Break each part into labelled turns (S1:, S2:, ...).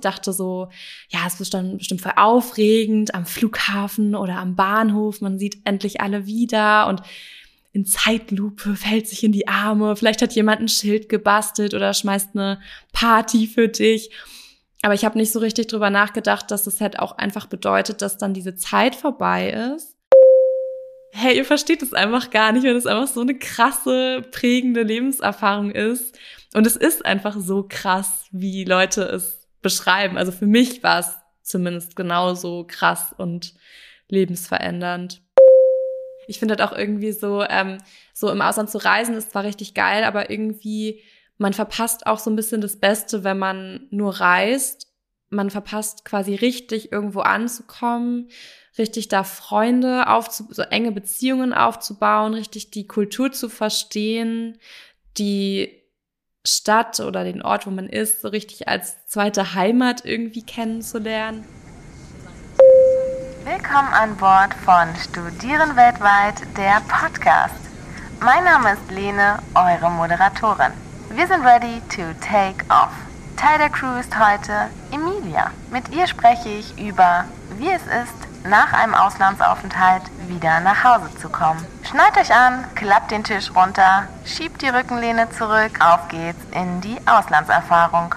S1: Ich dachte so, ja, es ist dann bestimmt voll aufregend am Flughafen oder am Bahnhof. Man sieht endlich alle wieder und in Zeitlupe fällt sich in die Arme. Vielleicht hat jemand ein Schild gebastelt oder schmeißt eine Party für dich. Aber ich habe nicht so richtig drüber nachgedacht, dass es halt auch einfach bedeutet, dass dann diese Zeit vorbei ist. Hey, ihr versteht es einfach gar nicht, weil es einfach so eine krasse, prägende Lebenserfahrung ist. Und es ist einfach so krass, wie Leute es beschreiben. Also für mich war es zumindest genauso krass und lebensverändernd. Ich finde halt auch irgendwie so, ähm, so im Ausland zu reisen ist zwar richtig geil, aber irgendwie man verpasst auch so ein bisschen das Beste, wenn man nur reist. Man verpasst quasi richtig irgendwo anzukommen, richtig da Freunde aufzu, so enge Beziehungen aufzubauen, richtig die Kultur zu verstehen, die Stadt oder den Ort, wo man ist, so richtig als zweite Heimat irgendwie kennenzulernen.
S2: Willkommen an Bord von Studieren weltweit, der Podcast. Mein Name ist Lene, eure Moderatorin. Wir sind ready to take off. Teil der Crew ist heute Emilia. Mit ihr spreche ich über, wie es ist, nach einem Auslandsaufenthalt wieder nach Hause zu kommen. Schnallt euch an, klappt den Tisch runter, schiebt die Rückenlehne zurück, auf geht's in die Auslandserfahrung.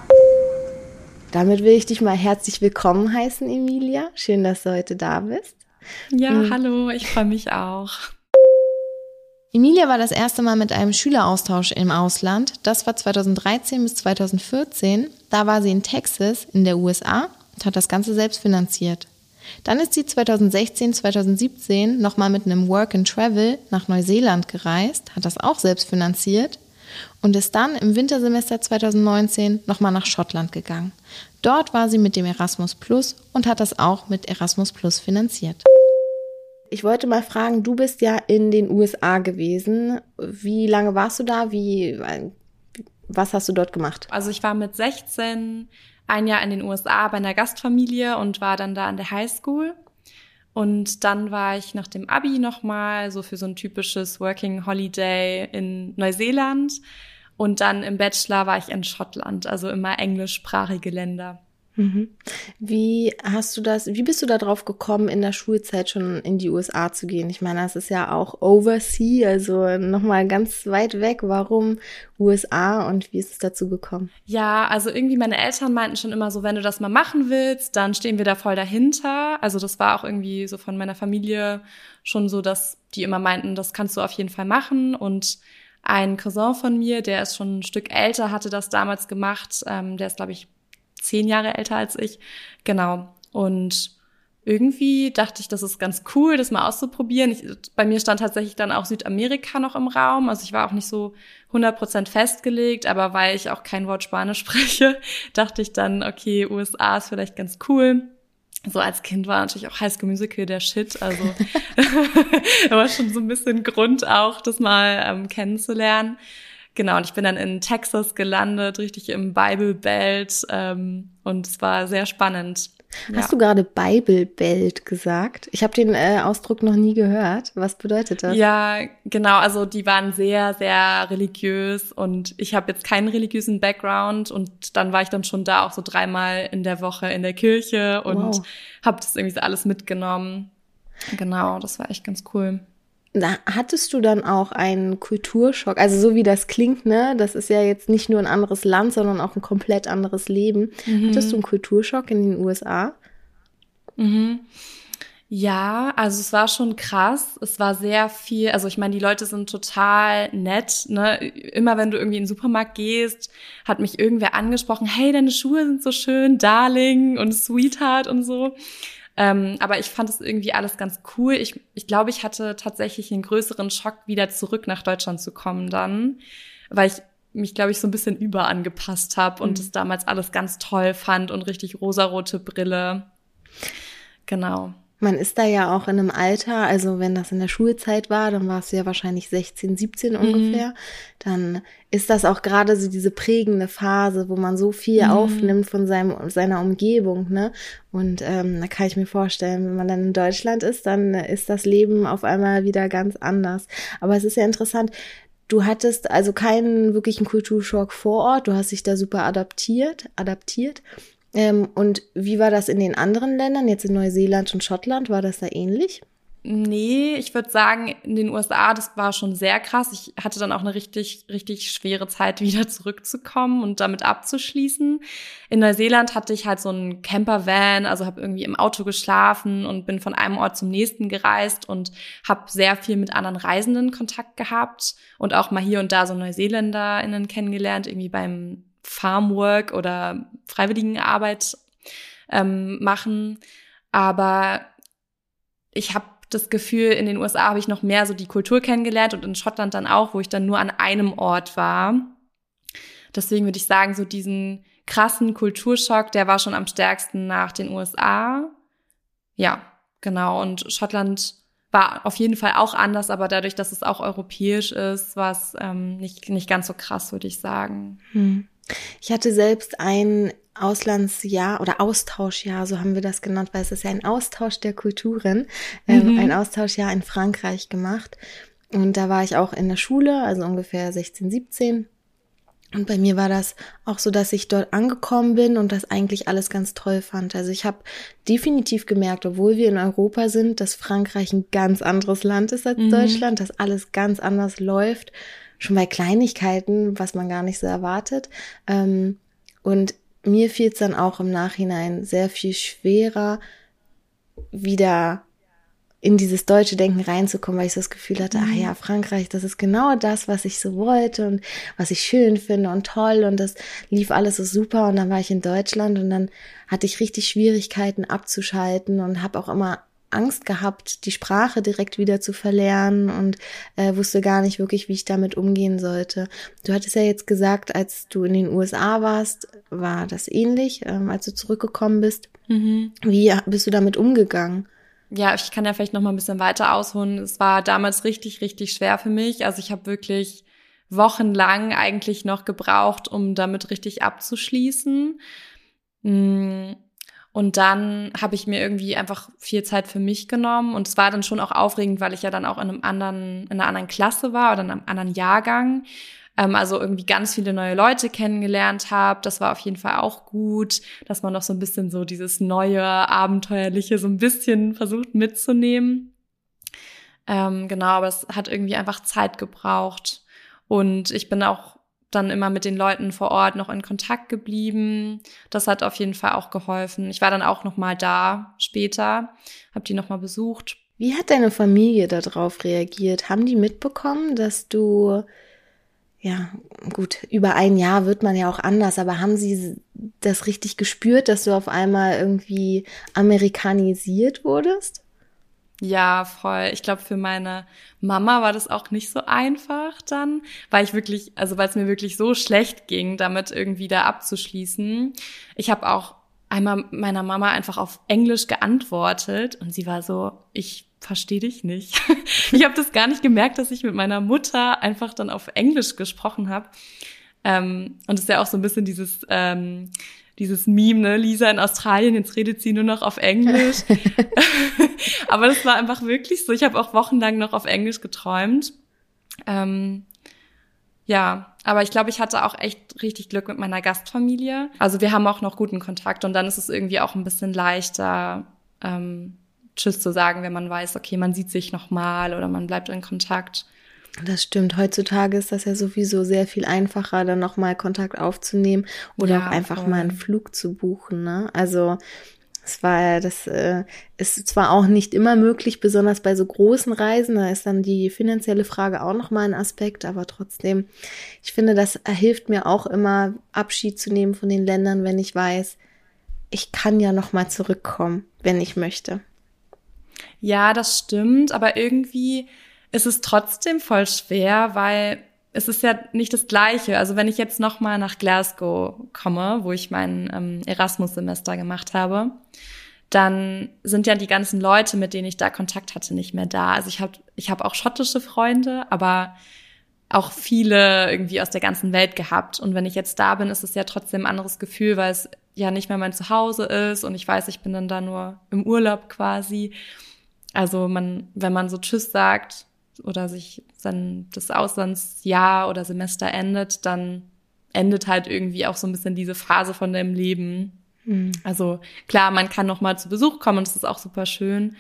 S3: Damit will ich dich mal herzlich willkommen heißen, Emilia. Schön, dass du heute da bist.
S1: Ja, mhm. hallo, ich freue mich auch.
S3: Emilia war das erste Mal mit einem Schüleraustausch im Ausland. Das war 2013 bis 2014. Da war sie in Texas in der USA und hat das Ganze selbst finanziert. Dann ist sie 2016, 2017 nochmal mit einem Work and Travel nach Neuseeland gereist, hat das auch selbst finanziert und ist dann im Wintersemester 2019 nochmal nach Schottland gegangen. Dort war sie mit dem Erasmus Plus und hat das auch mit Erasmus Plus finanziert. Ich wollte mal fragen, du bist ja in den USA gewesen. Wie lange warst du da? Wie, was hast du dort gemacht?
S1: Also ich war mit 16 ein Jahr in den USA bei einer Gastfamilie und war dann da an der Highschool. Und dann war ich nach dem Abi nochmal so für so ein typisches Working Holiday in Neuseeland. Und dann im Bachelor war ich in Schottland, also immer englischsprachige Länder.
S3: Mhm. Wie hast du das, wie bist du da drauf gekommen, in der Schulzeit schon in die USA zu gehen? Ich meine, das ist ja auch oversea, also nochmal ganz weit weg. Warum USA und wie ist es dazu gekommen?
S1: Ja, also irgendwie meine Eltern meinten schon immer so, wenn du das mal machen willst, dann stehen wir da voll dahinter. Also das war auch irgendwie so von meiner Familie schon so, dass die immer meinten, das kannst du auf jeden Fall machen und ein Cousin von mir, der ist schon ein Stück älter, hatte das damals gemacht. Ähm, der ist, glaube ich, zehn Jahre älter als ich. Genau. Und irgendwie dachte ich, das ist ganz cool, das mal auszuprobieren. Ich, bei mir stand tatsächlich dann auch Südamerika noch im Raum. Also ich war auch nicht so 100% festgelegt, aber weil ich auch kein Wort Spanisch spreche, dachte ich dann, okay, USA ist vielleicht ganz cool. So als Kind war natürlich auch High School Musical der Shit. Also da war schon so ein bisschen Grund auch, das mal ähm, kennenzulernen. Genau, und ich bin dann in Texas gelandet, richtig im Bible Belt ähm, und es war sehr spannend.
S3: Hast ja. du gerade Bible Belt gesagt? Ich habe den äh, Ausdruck noch nie gehört. Was bedeutet das?
S1: Ja, genau. Also die waren sehr, sehr religiös und ich habe jetzt keinen religiösen Background und dann war ich dann schon da auch so dreimal in der Woche in der Kirche und wow. habe das irgendwie so alles mitgenommen. Genau, das war echt ganz cool.
S3: Da hattest du dann auch einen Kulturschock? Also so wie das klingt, ne? Das ist ja jetzt nicht nur ein anderes Land, sondern auch ein komplett anderes Leben. Mhm. Hattest du einen Kulturschock in den USA?
S1: Mhm. Ja, also es war schon krass. Es war sehr viel, also ich meine, die Leute sind total nett. Ne? Immer wenn du irgendwie in den Supermarkt gehst, hat mich irgendwer angesprochen, hey, deine Schuhe sind so schön, Darling und Sweetheart und so. Ähm, aber ich fand es irgendwie alles ganz cool. Ich, ich glaube, ich hatte tatsächlich einen größeren Schock, wieder zurück nach Deutschland zu kommen dann, weil ich mich, glaube ich, so ein bisschen überangepasst habe und es mhm. damals alles ganz toll fand und richtig rosarote Brille. Genau.
S3: Man ist da ja auch in einem Alter, also wenn das in der Schulzeit war, dann war es ja wahrscheinlich 16, 17 mhm. ungefähr, dann ist das auch gerade so diese prägende Phase, wo man so viel mhm. aufnimmt von seinem, seiner Umgebung, ne? Und ähm, da kann ich mir vorstellen, wenn man dann in Deutschland ist, dann ist das Leben auf einmal wieder ganz anders. Aber es ist ja interessant, du hattest also keinen wirklichen Kulturschock vor Ort, du hast dich da super adaptiert, adaptiert. Ähm, und wie war das in den anderen Ländern, jetzt in Neuseeland und Schottland? War das da ähnlich?
S1: Nee, ich würde sagen, in den USA, das war schon sehr krass. Ich hatte dann auch eine richtig, richtig schwere Zeit, wieder zurückzukommen und damit abzuschließen. In Neuseeland hatte ich halt so einen Campervan, also habe irgendwie im Auto geschlafen und bin von einem Ort zum nächsten gereist und habe sehr viel mit anderen Reisenden Kontakt gehabt und auch mal hier und da so NeuseeländerInnen kennengelernt, irgendwie beim Farmwork oder Freiwilligenarbeit ähm, machen. Aber ich habe das Gefühl, in den USA habe ich noch mehr so die Kultur kennengelernt und in Schottland dann auch, wo ich dann nur an einem Ort war. Deswegen würde ich sagen, so diesen krassen Kulturschock, der war schon am stärksten nach den USA. Ja, genau. Und Schottland war auf jeden Fall auch anders, aber dadurch, dass es auch europäisch ist, war es ähm, nicht, nicht ganz so krass, würde ich sagen.
S3: Hm. Ich hatte selbst ein Auslandsjahr oder Austauschjahr, so haben wir das genannt, weil es ist ja ein Austausch der Kulturen, ähm, mhm. ein Austauschjahr in Frankreich gemacht. Und da war ich auch in der Schule, also ungefähr 16, 17. Und bei mir war das auch so, dass ich dort angekommen bin und das eigentlich alles ganz toll fand. Also ich habe definitiv gemerkt, obwohl wir in Europa sind, dass Frankreich ein ganz anderes Land ist als mhm. Deutschland, dass alles ganz anders läuft. Schon bei Kleinigkeiten, was man gar nicht so erwartet. Ähm, und mir fiel es dann auch im Nachhinein sehr viel schwerer, wieder in dieses deutsche Denken reinzukommen, weil ich so das Gefühl hatte, ach ja, Frankreich, das ist genau das, was ich so wollte und was ich schön finde und toll und das lief alles so super und dann war ich in Deutschland und dann hatte ich richtig Schwierigkeiten abzuschalten und habe auch immer Angst gehabt, die Sprache direkt wieder zu verlernen und äh, wusste gar nicht wirklich, wie ich damit umgehen sollte. Du hattest ja jetzt gesagt, als du in den USA warst, war das ähnlich, ähm, als du zurückgekommen bist. Mhm. Wie bist du damit umgegangen?
S1: Ja, ich kann ja vielleicht noch mal ein bisschen weiter ausholen. Es war damals richtig, richtig schwer für mich. Also ich habe wirklich wochenlang eigentlich noch gebraucht, um damit richtig abzuschließen. Mm, und dann habe ich mir irgendwie einfach viel Zeit für mich genommen. Und es war dann schon auch aufregend, weil ich ja dann auch in einem anderen, in einer anderen Klasse war oder in einem anderen Jahrgang. Ähm, also irgendwie ganz viele neue Leute kennengelernt habe. Das war auf jeden Fall auch gut, dass man noch so ein bisschen so dieses neue, abenteuerliche so ein bisschen versucht mitzunehmen. Ähm, genau, aber es hat irgendwie einfach Zeit gebraucht. Und ich bin auch dann immer mit den Leuten vor Ort noch in Kontakt geblieben. Das hat auf jeden Fall auch geholfen. Ich war dann auch noch mal da später, habe die noch mal besucht.
S3: Wie hat deine Familie darauf reagiert? Haben die mitbekommen, dass du ja, gut, über ein Jahr wird man ja auch anders, aber haben Sie das richtig gespürt, dass du auf einmal irgendwie amerikanisiert wurdest?
S1: Ja, voll. Ich glaube, für meine Mama war das auch nicht so einfach dann, weil ich wirklich, also weil es mir wirklich so schlecht ging, damit irgendwie da abzuschließen. Ich habe auch einmal meiner Mama einfach auf Englisch geantwortet und sie war so, ich verstehe dich nicht. ich habe das gar nicht gemerkt, dass ich mit meiner Mutter einfach dann auf Englisch gesprochen habe. Ähm, und es ist ja auch so ein bisschen dieses ähm, dieses Meme, ne, Lisa in Australien, jetzt redet sie nur noch auf Englisch. Aber das war einfach wirklich so. Ich habe auch wochenlang noch auf Englisch geträumt. Ähm, ja, aber ich glaube, ich hatte auch echt richtig Glück mit meiner Gastfamilie. Also wir haben auch noch guten Kontakt und dann ist es irgendwie auch ein bisschen leichter, ähm, Tschüss zu sagen, wenn man weiß, okay, man sieht sich nochmal oder man bleibt in Kontakt.
S3: Das stimmt. Heutzutage ist das ja sowieso sehr viel einfacher, dann nochmal Kontakt aufzunehmen oder ja, auch einfach voll. mal einen Flug zu buchen. Ne? Also es war das äh, ist zwar auch nicht immer möglich, besonders bei so großen Reisen, da ist dann die finanzielle Frage auch nochmal ein Aspekt, aber trotzdem, ich finde, das hilft mir auch immer, Abschied zu nehmen von den Ländern, wenn ich weiß, ich kann ja nochmal zurückkommen, wenn ich möchte.
S1: Ja, das stimmt, aber irgendwie ist es trotzdem voll schwer, weil es ist ja nicht das Gleiche. Also wenn ich jetzt noch mal nach Glasgow komme, wo ich mein ähm, Erasmus-Semester gemacht habe, dann sind ja die ganzen Leute, mit denen ich da Kontakt hatte, nicht mehr da. Also ich habe ich hab auch schottische Freunde, aber auch viele irgendwie aus der ganzen Welt gehabt. Und wenn ich jetzt da bin, ist es ja trotzdem ein anderes Gefühl, weil es ja nicht mehr mein Zuhause ist und ich weiß, ich bin dann da nur im Urlaub quasi. Also man, wenn man so Tschüss sagt, oder sich dann das Auslandsjahr oder Semester endet, dann endet halt irgendwie auch so ein bisschen diese Phase von deinem Leben. Mhm. Also klar, man kann noch mal zu Besuch kommen und das ist auch super schön,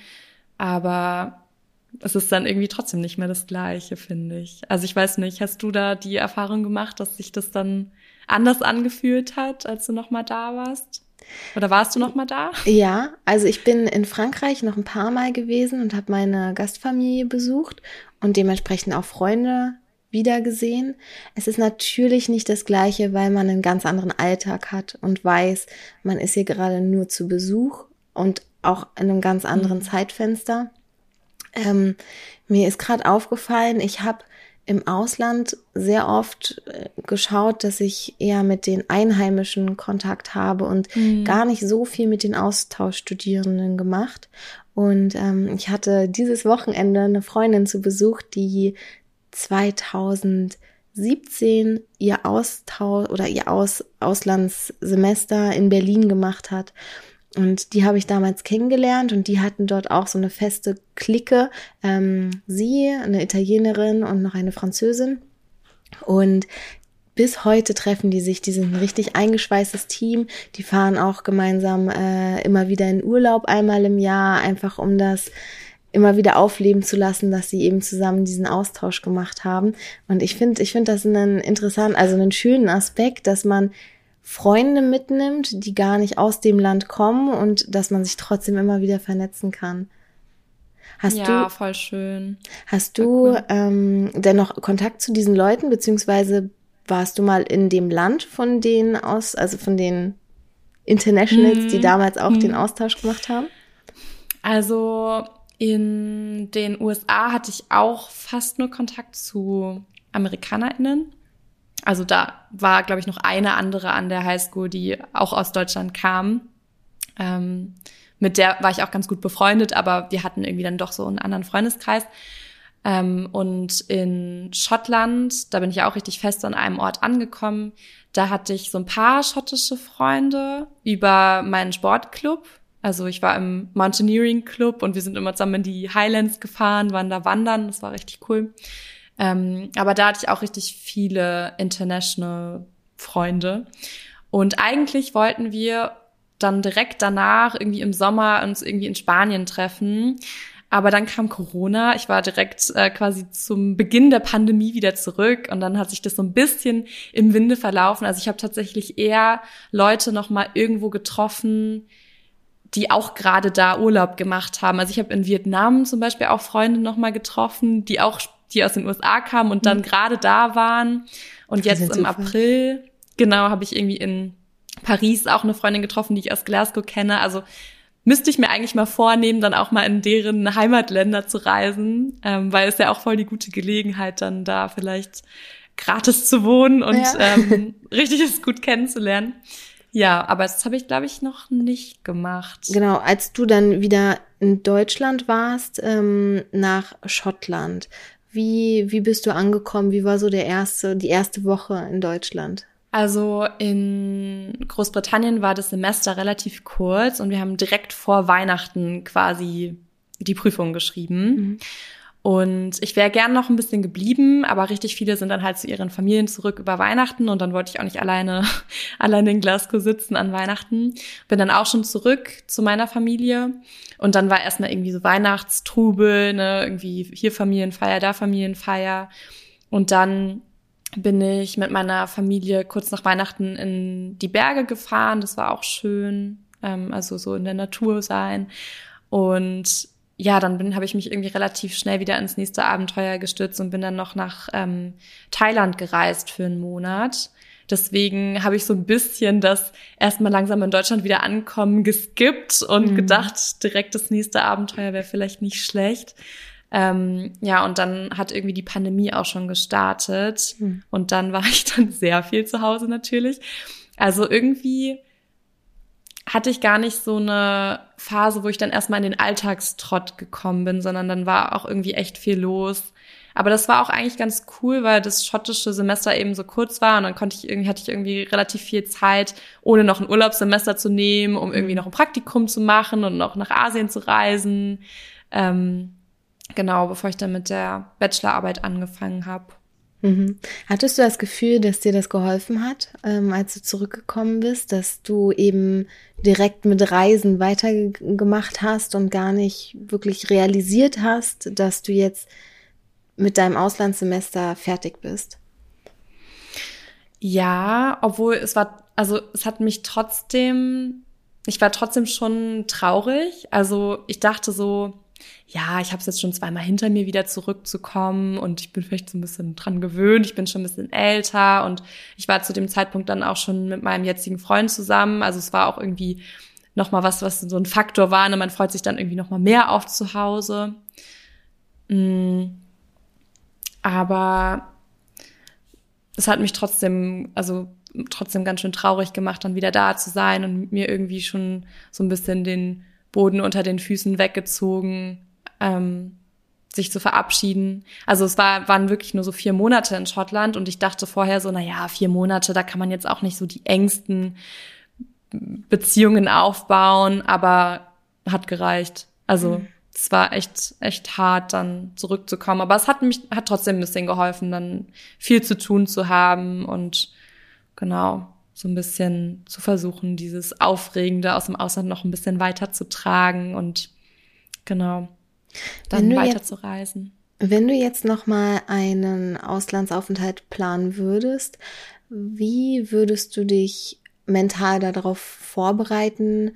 S1: aber es ist dann irgendwie trotzdem nicht mehr das Gleiche, finde ich. Also ich weiß nicht, hast du da die Erfahrung gemacht, dass sich das dann anders angefühlt hat, als du noch mal da warst? Oder warst du noch mal da?
S3: Ja, also ich bin in Frankreich noch ein paar Mal gewesen und habe meine Gastfamilie besucht und dementsprechend auch Freunde wiedergesehen. Es ist natürlich nicht das gleiche, weil man einen ganz anderen Alltag hat und weiß, man ist hier gerade nur zu Besuch und auch in einem ganz anderen mhm. Zeitfenster. Ähm, mir ist gerade aufgefallen, ich habe im Ausland sehr oft äh, geschaut, dass ich eher mit den Einheimischen Kontakt habe und mhm. gar nicht so viel mit den Austauschstudierenden gemacht. Und ähm, ich hatte dieses Wochenende eine Freundin zu Besuch, die 2017 ihr Austausch oder ihr Aus Auslandssemester in Berlin gemacht hat. Und die habe ich damals kennengelernt und die hatten dort auch so eine feste Clique. Ähm, sie, eine Italienerin und noch eine Französin. Und bis heute treffen die sich, die sind ein richtig eingeschweißtes Team. Die fahren auch gemeinsam äh, immer wieder in Urlaub einmal im Jahr, einfach um das immer wieder aufleben zu lassen, dass sie eben zusammen diesen Austausch gemacht haben. Und ich finde, ich finde das einen interessanten, also einen schönen Aspekt, dass man Freunde mitnimmt, die gar nicht aus dem Land kommen und dass man sich trotzdem immer wieder vernetzen kann.
S1: Hast ja, du, voll schön.
S3: Hast du cool. ähm, dennoch Kontakt zu diesen Leuten, beziehungsweise warst du mal in dem Land von denen aus, also von den Internationals, mhm. die damals auch mhm. den Austausch gemacht haben?
S1: Also in den USA hatte ich auch fast nur Kontakt zu AmerikanerInnen. Also da war, glaube ich, noch eine andere an der Highschool, die auch aus Deutschland kam. Ähm, mit der war ich auch ganz gut befreundet, aber wir hatten irgendwie dann doch so einen anderen Freundeskreis. Ähm, und in Schottland, da bin ich auch richtig fest an einem Ort angekommen. Da hatte ich so ein paar schottische Freunde über meinen Sportclub. Also ich war im Mountaineering Club und wir sind immer zusammen in die Highlands gefahren, waren da wandern. Das war richtig cool. Ähm, aber da hatte ich auch richtig viele international Freunde. Und eigentlich wollten wir dann direkt danach irgendwie im Sommer uns irgendwie in Spanien treffen. Aber dann kam Corona. Ich war direkt äh, quasi zum Beginn der Pandemie wieder zurück und dann hat sich das so ein bisschen im Winde verlaufen. Also ich habe tatsächlich eher Leute noch mal irgendwo getroffen, die auch gerade da Urlaub gemacht haben. Also ich habe in Vietnam zum Beispiel auch Freunde noch mal getroffen, die auch die aus den USA kamen und dann mhm. gerade da waren. Und jetzt im. April, genau, habe ich irgendwie in Paris auch eine Freundin getroffen, die ich aus Glasgow kenne. Also müsste ich mir eigentlich mal vornehmen, dann auch mal in deren Heimatländer zu reisen, ähm, weil es ja auch voll die gute Gelegenheit, dann da vielleicht gratis zu wohnen und ja. ähm, richtig es gut kennenzulernen. Ja, aber das habe ich, glaube ich, noch nicht gemacht.
S3: Genau, als du dann wieder in Deutschland warst, ähm, nach Schottland, wie, wie bist du angekommen? Wie war so der erste, die erste Woche in Deutschland?
S1: Also in Großbritannien war das Semester relativ kurz und wir haben direkt vor Weihnachten quasi die Prüfung geschrieben. Mhm. Und ich wäre gern noch ein bisschen geblieben, aber richtig viele sind dann halt zu ihren Familien zurück über Weihnachten und dann wollte ich auch nicht alleine, alleine in Glasgow sitzen an Weihnachten. Bin dann auch schon zurück zu meiner Familie und dann war erstmal irgendwie so Weihnachtstrubel, ne, irgendwie hier Familienfeier, da Familienfeier. Und dann bin ich mit meiner Familie kurz nach Weihnachten in die Berge gefahren. Das war auch schön, ähm, also so in der Natur sein. Und ja, dann bin, habe ich mich irgendwie relativ schnell wieder ins nächste Abenteuer gestürzt und bin dann noch nach ähm, Thailand gereist für einen Monat. Deswegen habe ich so ein bisschen das erstmal langsam in Deutschland wieder ankommen geskippt und mhm. gedacht, direkt das nächste Abenteuer wäre vielleicht nicht schlecht. Ähm, ja, und dann hat irgendwie die Pandemie auch schon gestartet. Mhm. Und dann war ich dann sehr viel zu Hause natürlich. Also irgendwie hatte ich gar nicht so eine Phase, wo ich dann erstmal in den Alltagstrott gekommen bin, sondern dann war auch irgendwie echt viel los. Aber das war auch eigentlich ganz cool, weil das schottische Semester eben so kurz war und dann konnte ich irgendwie, hatte ich irgendwie relativ viel Zeit, ohne noch ein Urlaubssemester zu nehmen, um irgendwie noch ein Praktikum zu machen und noch nach Asien zu reisen. Ähm, genau, bevor ich dann mit der Bachelorarbeit angefangen habe.
S3: Mhm. Hattest du das Gefühl, dass dir das geholfen hat, ähm, als du zurückgekommen bist, dass du eben direkt mit Reisen weitergemacht hast und gar nicht wirklich realisiert hast, dass du jetzt mit deinem Auslandssemester fertig bist?
S1: Ja, obwohl es war, also es hat mich trotzdem, ich war trotzdem schon traurig. Also ich dachte so, ja, ich habe es jetzt schon zweimal hinter mir, wieder zurückzukommen und ich bin vielleicht so ein bisschen dran gewöhnt. Ich bin schon ein bisschen älter und ich war zu dem Zeitpunkt dann auch schon mit meinem jetzigen Freund zusammen. Also es war auch irgendwie noch mal was, was so ein Faktor war. Ne? Man freut sich dann irgendwie noch mal mehr auf zu Hause. Mm. Aber es hat mich trotzdem, also trotzdem ganz schön traurig gemacht, dann wieder da zu sein und mir irgendwie schon so ein bisschen den Boden unter den Füßen weggezogen ähm, sich zu verabschieden. Also es war, waren wirklich nur so vier Monate in Schottland und ich dachte vorher so, na ja, vier Monate, da kann man jetzt auch nicht so die engsten Beziehungen aufbauen, aber hat gereicht. Also mhm. es war echt, echt hart, dann zurückzukommen. Aber es hat mich, hat trotzdem ein bisschen geholfen, dann viel zu tun zu haben und genau, so ein bisschen zu versuchen, dieses Aufregende aus dem Ausland noch ein bisschen weiterzutragen und genau dann weiter jetzt, zu reisen.
S3: Wenn du jetzt noch mal einen Auslandsaufenthalt planen würdest, wie würdest du dich mental darauf vorbereiten,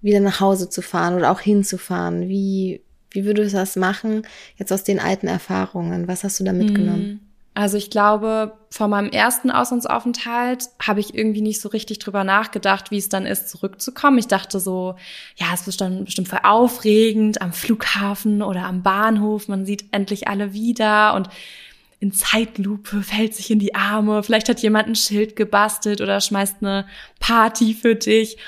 S3: wieder nach Hause zu fahren oder auch hinzufahren? Wie wie würdest du das machen jetzt aus den alten Erfahrungen? Was hast du da mitgenommen?
S1: Also ich glaube, vor meinem ersten Auslandsaufenthalt habe ich irgendwie nicht so richtig drüber nachgedacht, wie es dann ist, zurückzukommen. Ich dachte so, ja, es ist dann bestimmt voll aufregend am Flughafen oder am Bahnhof. Man sieht endlich alle wieder und in Zeitlupe fällt sich in die Arme. Vielleicht hat jemand ein Schild gebastelt oder schmeißt eine Party für dich.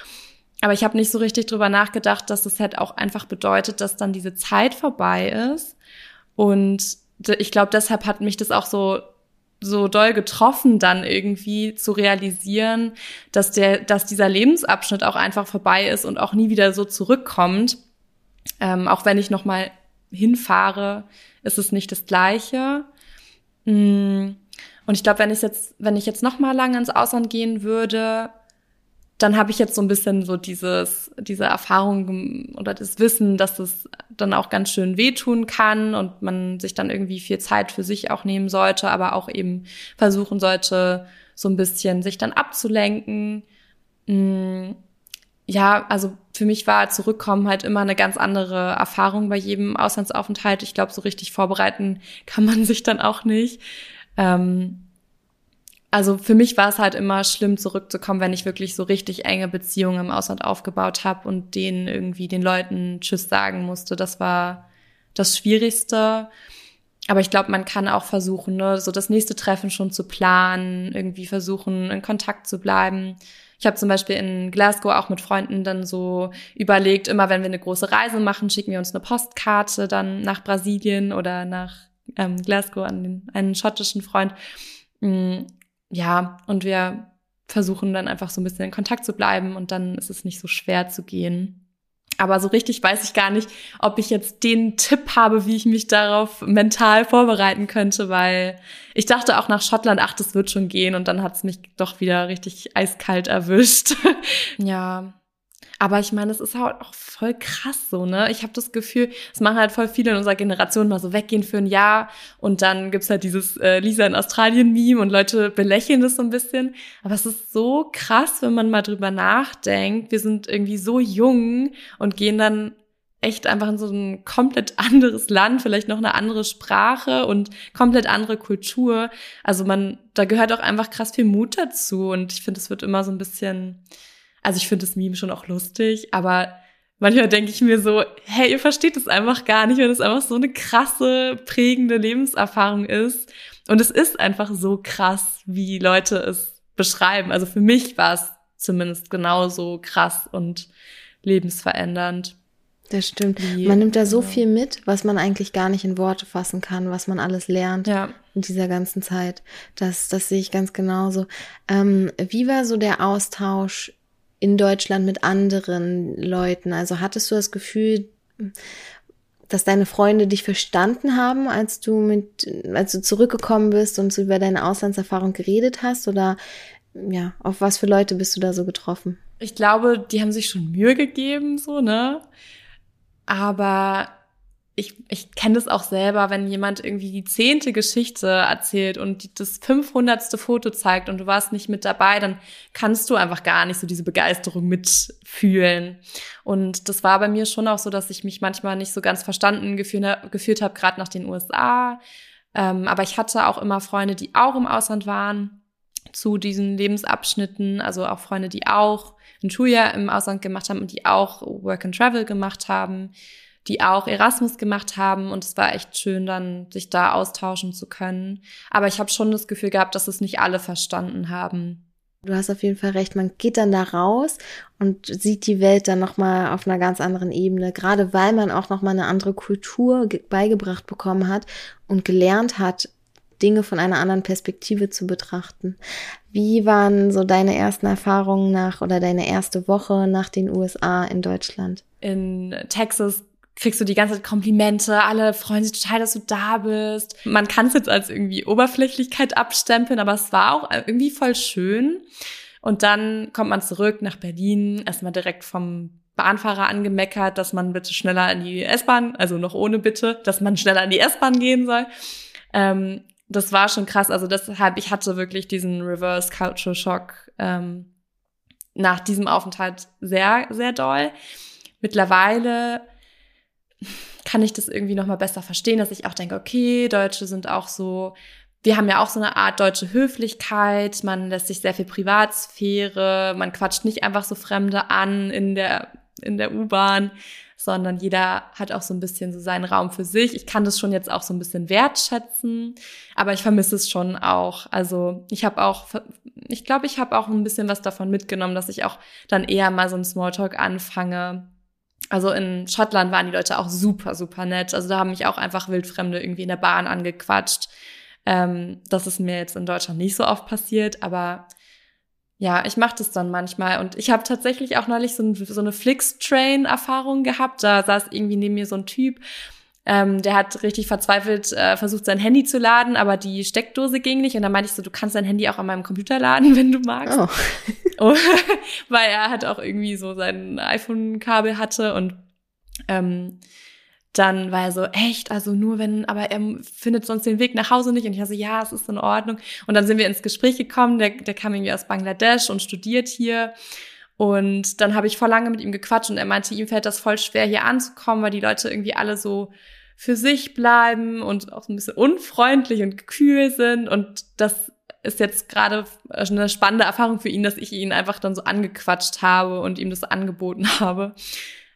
S1: Aber ich habe nicht so richtig drüber nachgedacht, dass es halt auch einfach bedeutet, dass dann diese Zeit vorbei ist und ich glaube, deshalb hat mich das auch so so doll getroffen, dann irgendwie zu realisieren, dass der, dass dieser Lebensabschnitt auch einfach vorbei ist und auch nie wieder so zurückkommt. Ähm, auch wenn ich noch mal hinfahre, ist es nicht das Gleiche. Mm. Und ich glaube, wenn ich jetzt, wenn ich jetzt noch mal lange ins Ausland gehen würde, dann habe ich jetzt so ein bisschen so dieses, diese Erfahrung oder das Wissen, dass es dann auch ganz schön wehtun kann und man sich dann irgendwie viel Zeit für sich auch nehmen sollte, aber auch eben versuchen sollte, so ein bisschen sich dann abzulenken. Mm, ja, also für mich war Zurückkommen halt immer eine ganz andere Erfahrung bei jedem Auslandsaufenthalt. Ich glaube, so richtig vorbereiten kann man sich dann auch nicht. Ähm, also für mich war es halt immer schlimm, zurückzukommen, wenn ich wirklich so richtig enge Beziehungen im Ausland aufgebaut habe und denen irgendwie den Leuten Tschüss sagen musste. Das war das Schwierigste. Aber ich glaube, man kann auch versuchen, ne, so das nächste Treffen schon zu planen, irgendwie versuchen, in Kontakt zu bleiben. Ich habe zum Beispiel in Glasgow auch mit Freunden dann so überlegt, immer wenn wir eine große Reise machen, schicken wir uns eine Postkarte dann nach Brasilien oder nach ähm, Glasgow an den, einen schottischen Freund. Ja, und wir versuchen dann einfach so ein bisschen in Kontakt zu bleiben und dann ist es nicht so schwer zu gehen. Aber so richtig weiß ich gar nicht, ob ich jetzt den Tipp habe, wie ich mich darauf mental vorbereiten könnte, weil ich dachte auch nach Schottland, ach, das wird schon gehen und dann hat es mich doch wieder richtig eiskalt erwischt. ja, aber ich meine, es ist halt auch voll krass so, ne? Ich habe das Gefühl, es machen halt voll viele in unserer Generation mal so weggehen für ein Jahr und dann gibt's halt dieses äh, Lisa in Australien-Meme und Leute belächeln das so ein bisschen. Aber es ist so krass, wenn man mal drüber nachdenkt. Wir sind irgendwie so jung und gehen dann echt einfach in so ein komplett anderes Land, vielleicht noch eine andere Sprache und komplett andere Kultur. Also man, da gehört auch einfach krass viel Mut dazu und ich finde, es wird immer so ein bisschen also ich finde das Meme schon auch lustig, aber manchmal denke ich mir so, hey, ihr versteht es einfach gar nicht, weil es einfach so eine krasse, prägende Lebenserfahrung ist. Und es ist einfach so krass, wie Leute es beschreiben. Also für mich war es zumindest genauso krass und lebensverändernd.
S3: Das stimmt. Wie, man nimmt da so viel mit, was man eigentlich gar nicht in Worte fassen kann, was man alles lernt ja. in dieser ganzen Zeit. Das, das sehe ich ganz genauso. Ähm, wie war so der Austausch in Deutschland mit anderen Leuten? Also hattest du das Gefühl, dass deine Freunde dich verstanden haben, als du mit, als du zurückgekommen bist und so über deine Auslandserfahrung geredet hast? Oder ja, auf was für Leute bist du da so getroffen?
S1: Ich glaube, die haben sich schon Mühe gegeben, so, ne? Aber ich, ich kenne das auch selber, wenn jemand irgendwie die zehnte Geschichte erzählt und das 500. Foto zeigt und du warst nicht mit dabei, dann kannst du einfach gar nicht so diese Begeisterung mitfühlen. Und das war bei mir schon auch so, dass ich mich manchmal nicht so ganz verstanden gefühlt, gefühlt habe, gerade nach den USA. Ähm, aber ich hatte auch immer Freunde, die auch im Ausland waren zu diesen Lebensabschnitten, also auch Freunde, die auch ein Schuljahr im Ausland gemacht haben und die auch Work and Travel gemacht haben die auch Erasmus gemacht haben und es war echt schön, dann sich da austauschen zu können. Aber ich habe schon das Gefühl gehabt, dass es nicht alle verstanden haben.
S3: Du hast auf jeden Fall recht, man geht dann da raus und sieht die Welt dann nochmal auf einer ganz anderen Ebene, gerade weil man auch nochmal eine andere Kultur beigebracht bekommen hat und gelernt hat, Dinge von einer anderen Perspektive zu betrachten. Wie waren so deine ersten Erfahrungen nach oder deine erste Woche nach den USA in Deutschland?
S1: In Texas kriegst du die ganze Zeit Komplimente, alle freuen sich total, dass du da bist. Man kann es jetzt als irgendwie Oberflächlichkeit abstempeln, aber es war auch irgendwie voll schön. Und dann kommt man zurück nach Berlin, erstmal direkt vom Bahnfahrer angemeckert, dass man bitte schneller in die S-Bahn, also noch ohne bitte, dass man schneller in die S-Bahn gehen soll. Ähm, das war schon krass. Also deshalb, ich hatte wirklich diesen Reverse Culture Shock ähm, nach diesem Aufenthalt sehr, sehr doll. Mittlerweile kann ich das irgendwie noch mal besser verstehen, dass ich auch denke, okay, Deutsche sind auch so, wir haben ja auch so eine Art deutsche Höflichkeit, man lässt sich sehr viel Privatsphäre, man quatscht nicht einfach so Fremde an in der in der U-Bahn, sondern jeder hat auch so ein bisschen so seinen Raum für sich. Ich kann das schon jetzt auch so ein bisschen wertschätzen, aber ich vermisse es schon auch. Also ich habe auch, ich glaube, ich habe auch ein bisschen was davon mitgenommen, dass ich auch dann eher mal so ein Smalltalk anfange also in Schottland waren die Leute auch super, super nett. Also da haben mich auch einfach Wildfremde irgendwie in der Bahn angequatscht. Ähm, das ist mir jetzt in Deutschland nicht so oft passiert, aber ja, ich mache das dann manchmal. Und ich habe tatsächlich auch neulich so, ein, so eine Flix-Train-Erfahrung gehabt. Da saß irgendwie neben mir so ein Typ ähm, der hat richtig verzweifelt äh, versucht, sein Handy zu laden, aber die Steckdose ging nicht. Und dann meinte ich so, du kannst dein Handy auch an meinem Computer laden, wenn du magst. Oh. Oh weil er halt auch irgendwie so sein iPhone-Kabel hatte und ähm, dann war er so, echt, also nur wenn, aber er findet sonst den Weg nach Hause nicht. Und ich war so, ja, es ist in Ordnung. Und dann sind wir ins Gespräch gekommen. Der, der kam irgendwie aus Bangladesch und studiert hier. Und dann habe ich vor lange mit ihm gequatscht und er meinte, ihm fällt das voll schwer, hier anzukommen, weil die Leute irgendwie alle so für sich bleiben und auch ein bisschen unfreundlich und kühl sind. Und das ist jetzt gerade eine spannende Erfahrung für ihn, dass ich ihn einfach dann so angequatscht habe und ihm das angeboten habe.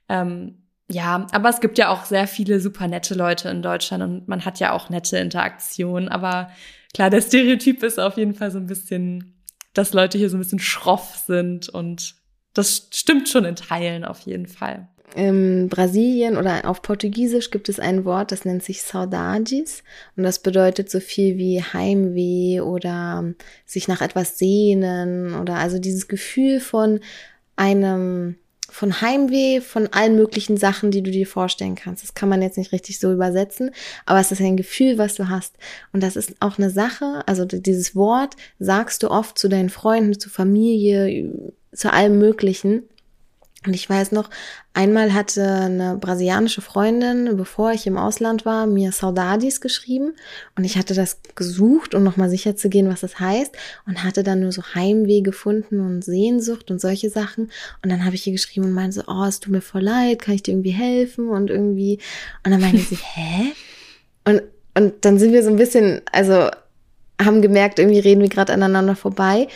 S1: Ähm, ja, aber es gibt ja auch sehr viele super nette Leute in Deutschland und man hat ja auch nette Interaktionen. Aber klar, der Stereotyp ist auf jeden Fall so ein bisschen, dass Leute hier so ein bisschen schroff sind und das stimmt schon in Teilen auf jeden Fall.
S3: In Brasilien oder auf Portugiesisch gibt es ein Wort, das nennt sich Saudades und das bedeutet so viel wie Heimweh oder sich nach etwas sehnen oder also dieses Gefühl von einem von Heimweh, von allen möglichen Sachen, die du dir vorstellen kannst. Das kann man jetzt nicht richtig so übersetzen, aber es ist ein Gefühl, was du hast. Und das ist auch eine Sache, also dieses Wort sagst du oft zu deinen Freunden, zu Familie, zu allem Möglichen. Und ich weiß noch, einmal hatte eine brasilianische Freundin, bevor ich im Ausland war, mir Saudades geschrieben. Und ich hatte das gesucht, um nochmal sicher zu gehen, was das heißt. Und hatte dann nur so Heimweh gefunden und Sehnsucht und solche Sachen. Und dann habe ich ihr geschrieben und meinte so, oh, es tut mir voll leid, kann ich dir irgendwie helfen und irgendwie. Und dann meinte sie, hä? Und, und dann sind wir so ein bisschen, also haben gemerkt, irgendwie reden wir gerade aneinander vorbei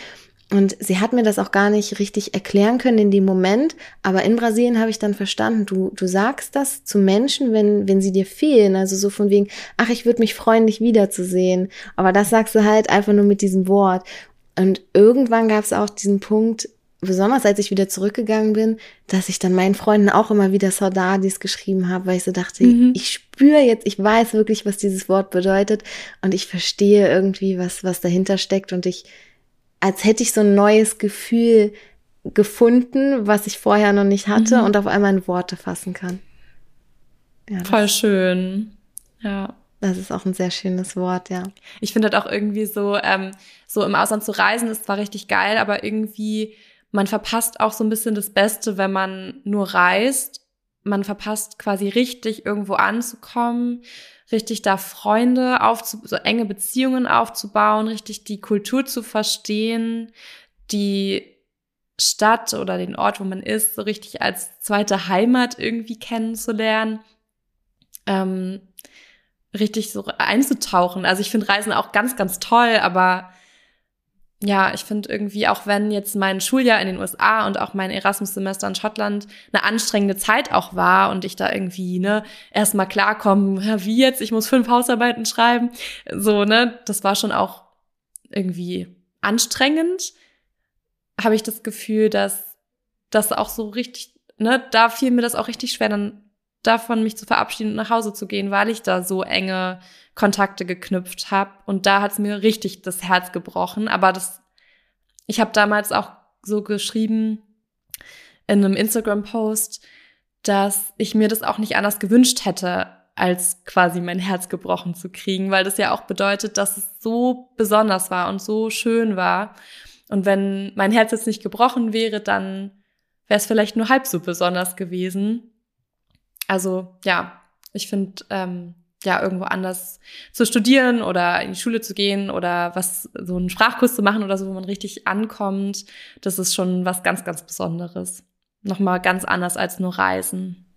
S3: und sie hat mir das auch gar nicht richtig erklären können in dem Moment. Aber in Brasilien habe ich dann verstanden, du, du sagst das zu Menschen, wenn, wenn sie dir fehlen. Also so von wegen, ach, ich würde mich freuen, dich wiederzusehen. Aber das sagst du halt einfach nur mit diesem Wort. Und irgendwann gab es auch diesen Punkt, besonders als ich wieder zurückgegangen bin, dass ich dann meinen Freunden auch immer wieder Saudades geschrieben habe, weil ich so dachte, mhm. ich spüre jetzt, ich weiß wirklich, was dieses Wort bedeutet und ich verstehe irgendwie, was, was dahinter steckt und ich, als hätte ich so ein neues Gefühl gefunden, was ich vorher noch nicht hatte mhm. und auf einmal in Worte fassen kann.
S1: Ja, Voll schön. Ja.
S3: Das ist auch ein sehr schönes Wort, ja.
S1: Ich finde halt auch irgendwie so, ähm, so im Ausland zu reisen ist zwar richtig geil, aber irgendwie, man verpasst auch so ein bisschen das Beste, wenn man nur reist. Man verpasst quasi richtig irgendwo anzukommen, richtig da Freunde aufzu, so enge Beziehungen aufzubauen, richtig die Kultur zu verstehen, die Stadt oder den Ort, wo man ist, so richtig als zweite Heimat irgendwie kennenzulernen. Ähm, richtig so einzutauchen. Also ich finde Reisen auch ganz, ganz toll, aber ja, ich finde irgendwie, auch wenn jetzt mein Schuljahr in den USA und auch mein Erasmus-Semester in Schottland eine anstrengende Zeit auch war und ich da irgendwie, ne, erstmal klarkommen, ja, wie jetzt, ich muss fünf Hausarbeiten schreiben, so, ne, das war schon auch irgendwie anstrengend, habe ich das Gefühl, dass das auch so richtig, ne, da fiel mir das auch richtig schwer, dann davon, mich zu verabschieden und nach Hause zu gehen, weil ich da so enge Kontakte geknüpft habe. Und da hat es mir richtig das Herz gebrochen. Aber das, ich habe damals auch so geschrieben in einem Instagram-Post, dass ich mir das auch nicht anders gewünscht hätte, als quasi mein Herz gebrochen zu kriegen, weil das ja auch bedeutet, dass es so besonders war und so schön war. Und wenn mein Herz jetzt nicht gebrochen wäre, dann wäre es vielleicht nur halb so besonders gewesen. Also ja, ich finde, ähm, ja, irgendwo anders zu studieren oder in die Schule zu gehen oder was, so einen Sprachkurs zu machen oder so, wo man richtig ankommt, das ist schon was ganz, ganz Besonderes. Nochmal ganz anders als nur Reisen.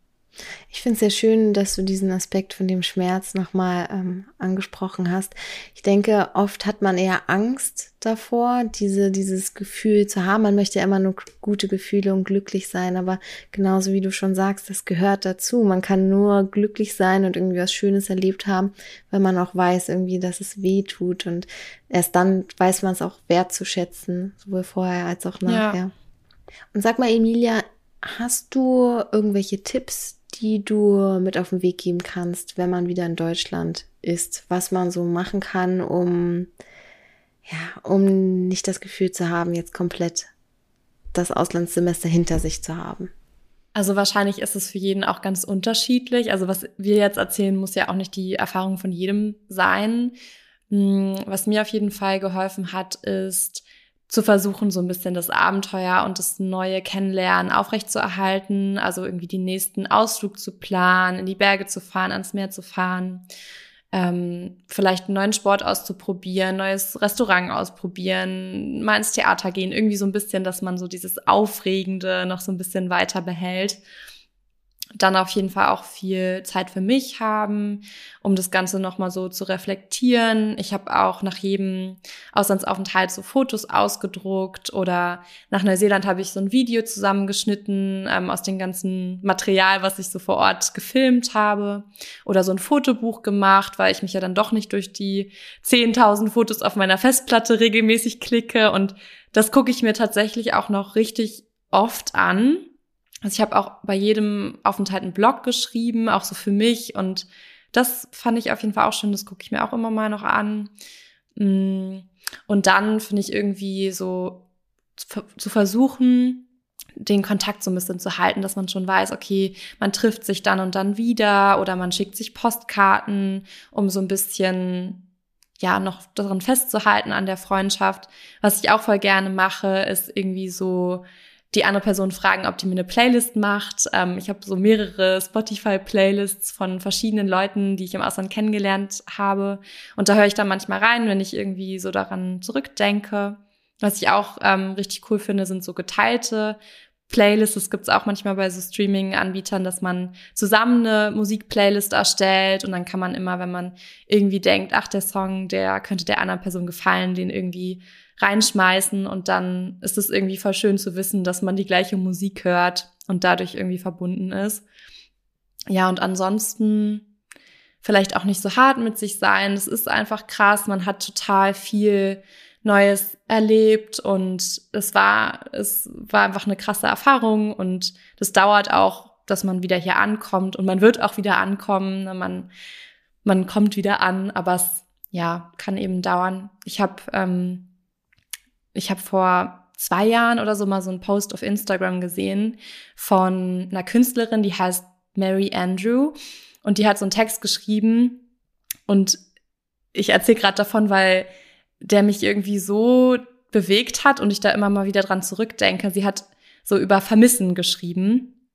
S3: Ich finde es sehr schön, dass du diesen Aspekt von dem Schmerz nochmal ähm, angesprochen hast. Ich denke, oft hat man eher Angst davor, diese, dieses Gefühl zu haben. Man möchte ja immer nur gute Gefühle und glücklich sein, aber genauso wie du schon sagst, das gehört dazu. Man kann nur glücklich sein und irgendwie was Schönes erlebt haben, wenn man auch weiß irgendwie, dass es weh tut und erst dann weiß man es auch wertzuschätzen, sowohl vorher als auch nachher. Ja. Und sag mal, Emilia, hast du irgendwelche Tipps, die du mit auf den Weg geben kannst, wenn man wieder in Deutschland ist, was man so machen kann, um ja, um nicht das Gefühl zu haben, jetzt komplett das Auslandssemester hinter sich zu haben.
S1: Also wahrscheinlich ist es für jeden auch ganz unterschiedlich. Also was wir jetzt erzählen, muss ja auch nicht die Erfahrung von jedem sein. Hm, was mir auf jeden Fall geholfen hat, ist zu versuchen, so ein bisschen das Abenteuer und das neue Kennenlernen aufrechtzuerhalten, also irgendwie den nächsten Ausflug zu planen, in die Berge zu fahren, ans Meer zu fahren, ähm, vielleicht einen neuen Sport auszuprobieren, neues Restaurant ausprobieren, mal ins Theater gehen, irgendwie so ein bisschen, dass man so dieses Aufregende noch so ein bisschen weiter behält dann auf jeden Fall auch viel Zeit für mich haben, um das Ganze nochmal so zu reflektieren. Ich habe auch nach jedem Auslandsaufenthalt so Fotos ausgedruckt oder nach Neuseeland habe ich so ein Video zusammengeschnitten ähm, aus dem ganzen Material, was ich so vor Ort gefilmt habe oder so ein Fotobuch gemacht, weil ich mich ja dann doch nicht durch die 10.000 Fotos auf meiner Festplatte regelmäßig klicke und das gucke ich mir tatsächlich auch noch richtig oft an also ich habe auch bei jedem Aufenthalt einen Blog geschrieben, auch so für mich. Und das fand ich auf jeden Fall auch schön. Das gucke ich mir auch immer mal noch an. Mm. Und dann finde ich irgendwie so zu versuchen, den Kontakt so ein bisschen zu halten, dass man schon weiß, okay, man trifft sich dann und dann wieder oder man schickt sich Postkarten, um so ein bisschen ja noch daran festzuhalten an der Freundschaft. Was ich auch voll gerne mache, ist irgendwie so die andere Person fragen, ob die mir eine Playlist macht. Ähm, ich habe so mehrere Spotify-Playlists von verschiedenen Leuten, die ich im Ausland kennengelernt habe. Und da höre ich dann manchmal rein, wenn ich irgendwie so daran zurückdenke. Was ich auch ähm, richtig cool finde, sind so geteilte Playlists. Das gibt's auch manchmal bei so Streaming-Anbietern, dass man zusammen eine Musikplaylist erstellt und dann kann man immer, wenn man irgendwie denkt, ach, der Song, der könnte der anderen Person gefallen, den irgendwie reinschmeißen und dann ist es irgendwie voll schön zu wissen, dass man die gleiche Musik hört und dadurch irgendwie verbunden ist. Ja, und ansonsten vielleicht auch nicht so hart mit sich sein. Es ist einfach krass. Man hat total viel Neues erlebt und es war, es war einfach eine krasse Erfahrung und das dauert auch, dass man wieder hier ankommt und man wird auch wieder ankommen. Ne? Man, man kommt wieder an, aber es, ja, kann eben dauern. Ich habe ähm, ich habe vor zwei Jahren oder so mal so einen Post auf Instagram gesehen von einer Künstlerin, die heißt Mary Andrew. und die hat so einen Text geschrieben und ich erzähle gerade davon, weil der mich irgendwie so bewegt hat und ich da immer mal wieder dran zurückdenke. Sie hat so über Vermissen geschrieben.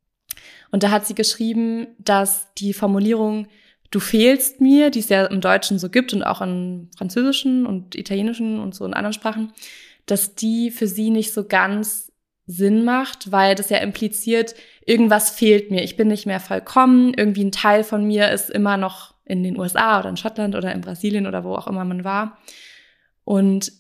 S1: Und da hat sie geschrieben, dass die Formulierung Du fehlst mir, die es ja im Deutschen so gibt und auch im Französischen und Italienischen und so in anderen Sprachen, dass die für sie nicht so ganz Sinn macht, weil das ja impliziert, irgendwas fehlt mir, ich bin nicht mehr vollkommen, irgendwie ein Teil von mir ist immer noch in den USA oder in Schottland oder in Brasilien oder wo auch immer man war. Und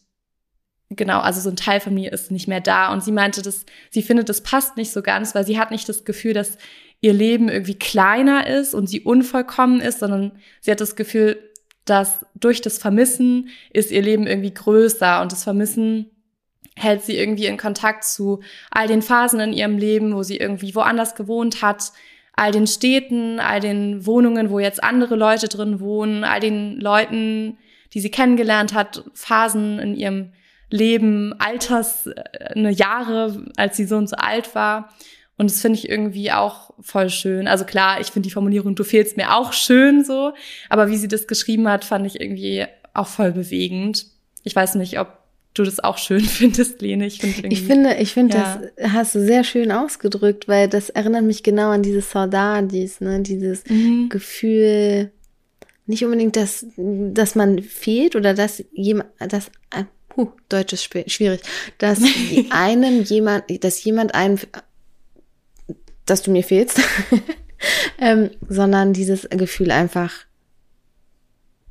S1: genau, also so ein Teil von mir ist nicht mehr da. Und sie meinte, dass sie findet, das passt nicht so ganz, weil sie hat nicht das Gefühl, dass ihr Leben irgendwie kleiner ist und sie unvollkommen ist, sondern sie hat das Gefühl, dass durch das Vermissen ist ihr Leben irgendwie größer und das Vermissen hält sie irgendwie in Kontakt zu all den Phasen in ihrem Leben, wo sie irgendwie woanders gewohnt hat, all den Städten, all den Wohnungen, wo jetzt andere Leute drin wohnen, all den Leuten, die sie kennengelernt hat, Phasen in ihrem Leben, Alters, äh, eine Jahre, als sie so und so alt war. Und das finde ich irgendwie auch voll schön. Also klar, ich finde die Formulierung, du fehlst mir auch schön so. Aber wie sie das geschrieben hat, fand ich irgendwie auch voll bewegend. Ich weiß nicht, ob du das auch schön findest, Lene. Ich, find
S3: ich finde, ich finde, ja. das hast du sehr schön ausgedrückt, weil das erinnert mich genau an diese Saudadis, ne, dieses mhm. Gefühl, nicht unbedingt, dass, dass man fehlt oder dass jemand, dass, uh, Deutsch ist schwierig, dass einem jemand, dass jemand einem, dass du mir fehlst, ähm, sondern dieses Gefühl einfach,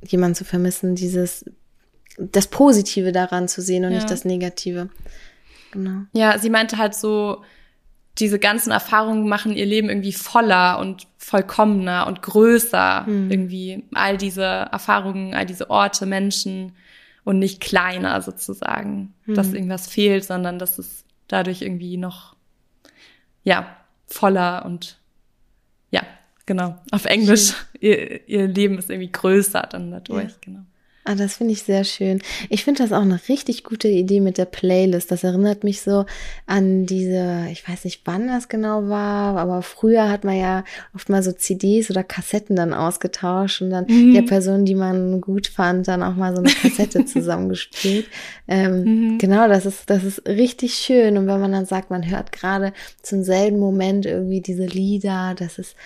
S3: jemanden zu vermissen, dieses, das Positive daran zu sehen und ja. nicht das Negative.
S1: Genau. Ja, sie meinte halt so, diese ganzen Erfahrungen machen ihr Leben irgendwie voller und vollkommener und größer. Hm. Irgendwie all diese Erfahrungen, all diese Orte, Menschen und nicht kleiner sozusagen, hm. dass irgendwas fehlt, sondern dass es dadurch irgendwie noch, ja, voller und ja, genau, auf Englisch, ihr, ihr Leben ist irgendwie größer dann dadurch, ja. genau.
S3: Ah, das finde ich sehr schön. Ich finde das auch eine richtig gute Idee mit der Playlist. Das erinnert mich so an diese, ich weiß nicht, wann das genau war, aber früher hat man ja oft mal so CDs oder Kassetten dann ausgetauscht und dann mhm. der Person, die man gut fand, dann auch mal so eine Kassette zusammengespielt. Ähm, mhm. Genau, das ist, das ist richtig schön. Und wenn man dann sagt, man hört gerade zum selben Moment irgendwie diese Lieder, das ist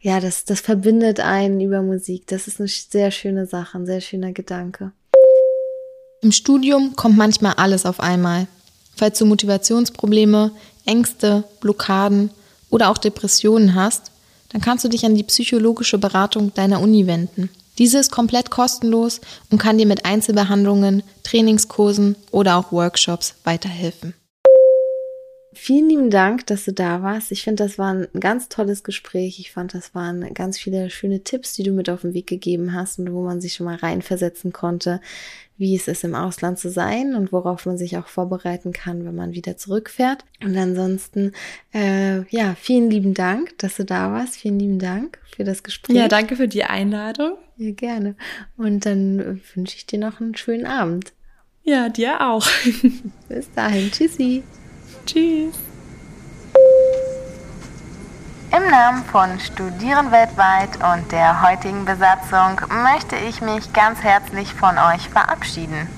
S3: ja, das, das verbindet einen über Musik. Das ist eine sehr schöne Sache, ein sehr schöner Gedanke. Im Studium kommt manchmal alles auf einmal. Falls du Motivationsprobleme, Ängste, Blockaden oder auch Depressionen hast, dann kannst du dich an die psychologische Beratung deiner Uni wenden. Diese ist komplett kostenlos und kann dir mit Einzelbehandlungen, Trainingskursen oder auch Workshops weiterhelfen. Vielen lieben Dank, dass du da warst. Ich finde, das war ein ganz tolles Gespräch. Ich fand, das waren ganz viele schöne Tipps, die du mit auf den Weg gegeben hast und wo man sich schon mal reinversetzen konnte, wie es ist, im Ausland zu sein und worauf man sich auch vorbereiten kann, wenn man wieder zurückfährt. Und ansonsten, äh, ja, vielen lieben Dank, dass du da warst. Vielen lieben Dank für das Gespräch.
S1: Ja, danke für die Einladung.
S3: Ja, gerne. Und dann wünsche ich dir noch einen schönen Abend.
S1: Ja, dir auch.
S3: Bis dahin. Tschüssi.
S1: Tschüss.
S2: Im Namen von Studieren weltweit und der heutigen Besatzung möchte ich mich ganz herzlich von euch verabschieden.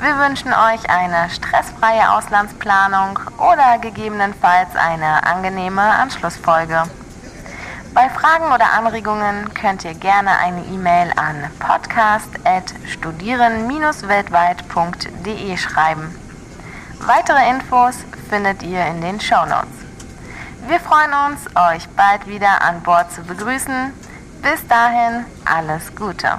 S2: Wir wünschen euch eine stressfreie Auslandsplanung oder gegebenenfalls eine angenehme Anschlussfolge. Bei Fragen oder Anregungen könnt ihr gerne eine E-Mail an podcast.studieren-weltweit.de schreiben. Weitere Infos findet ihr in den Show Notes. Wir freuen uns, euch bald wieder an Bord zu begrüßen. Bis dahin, alles Gute.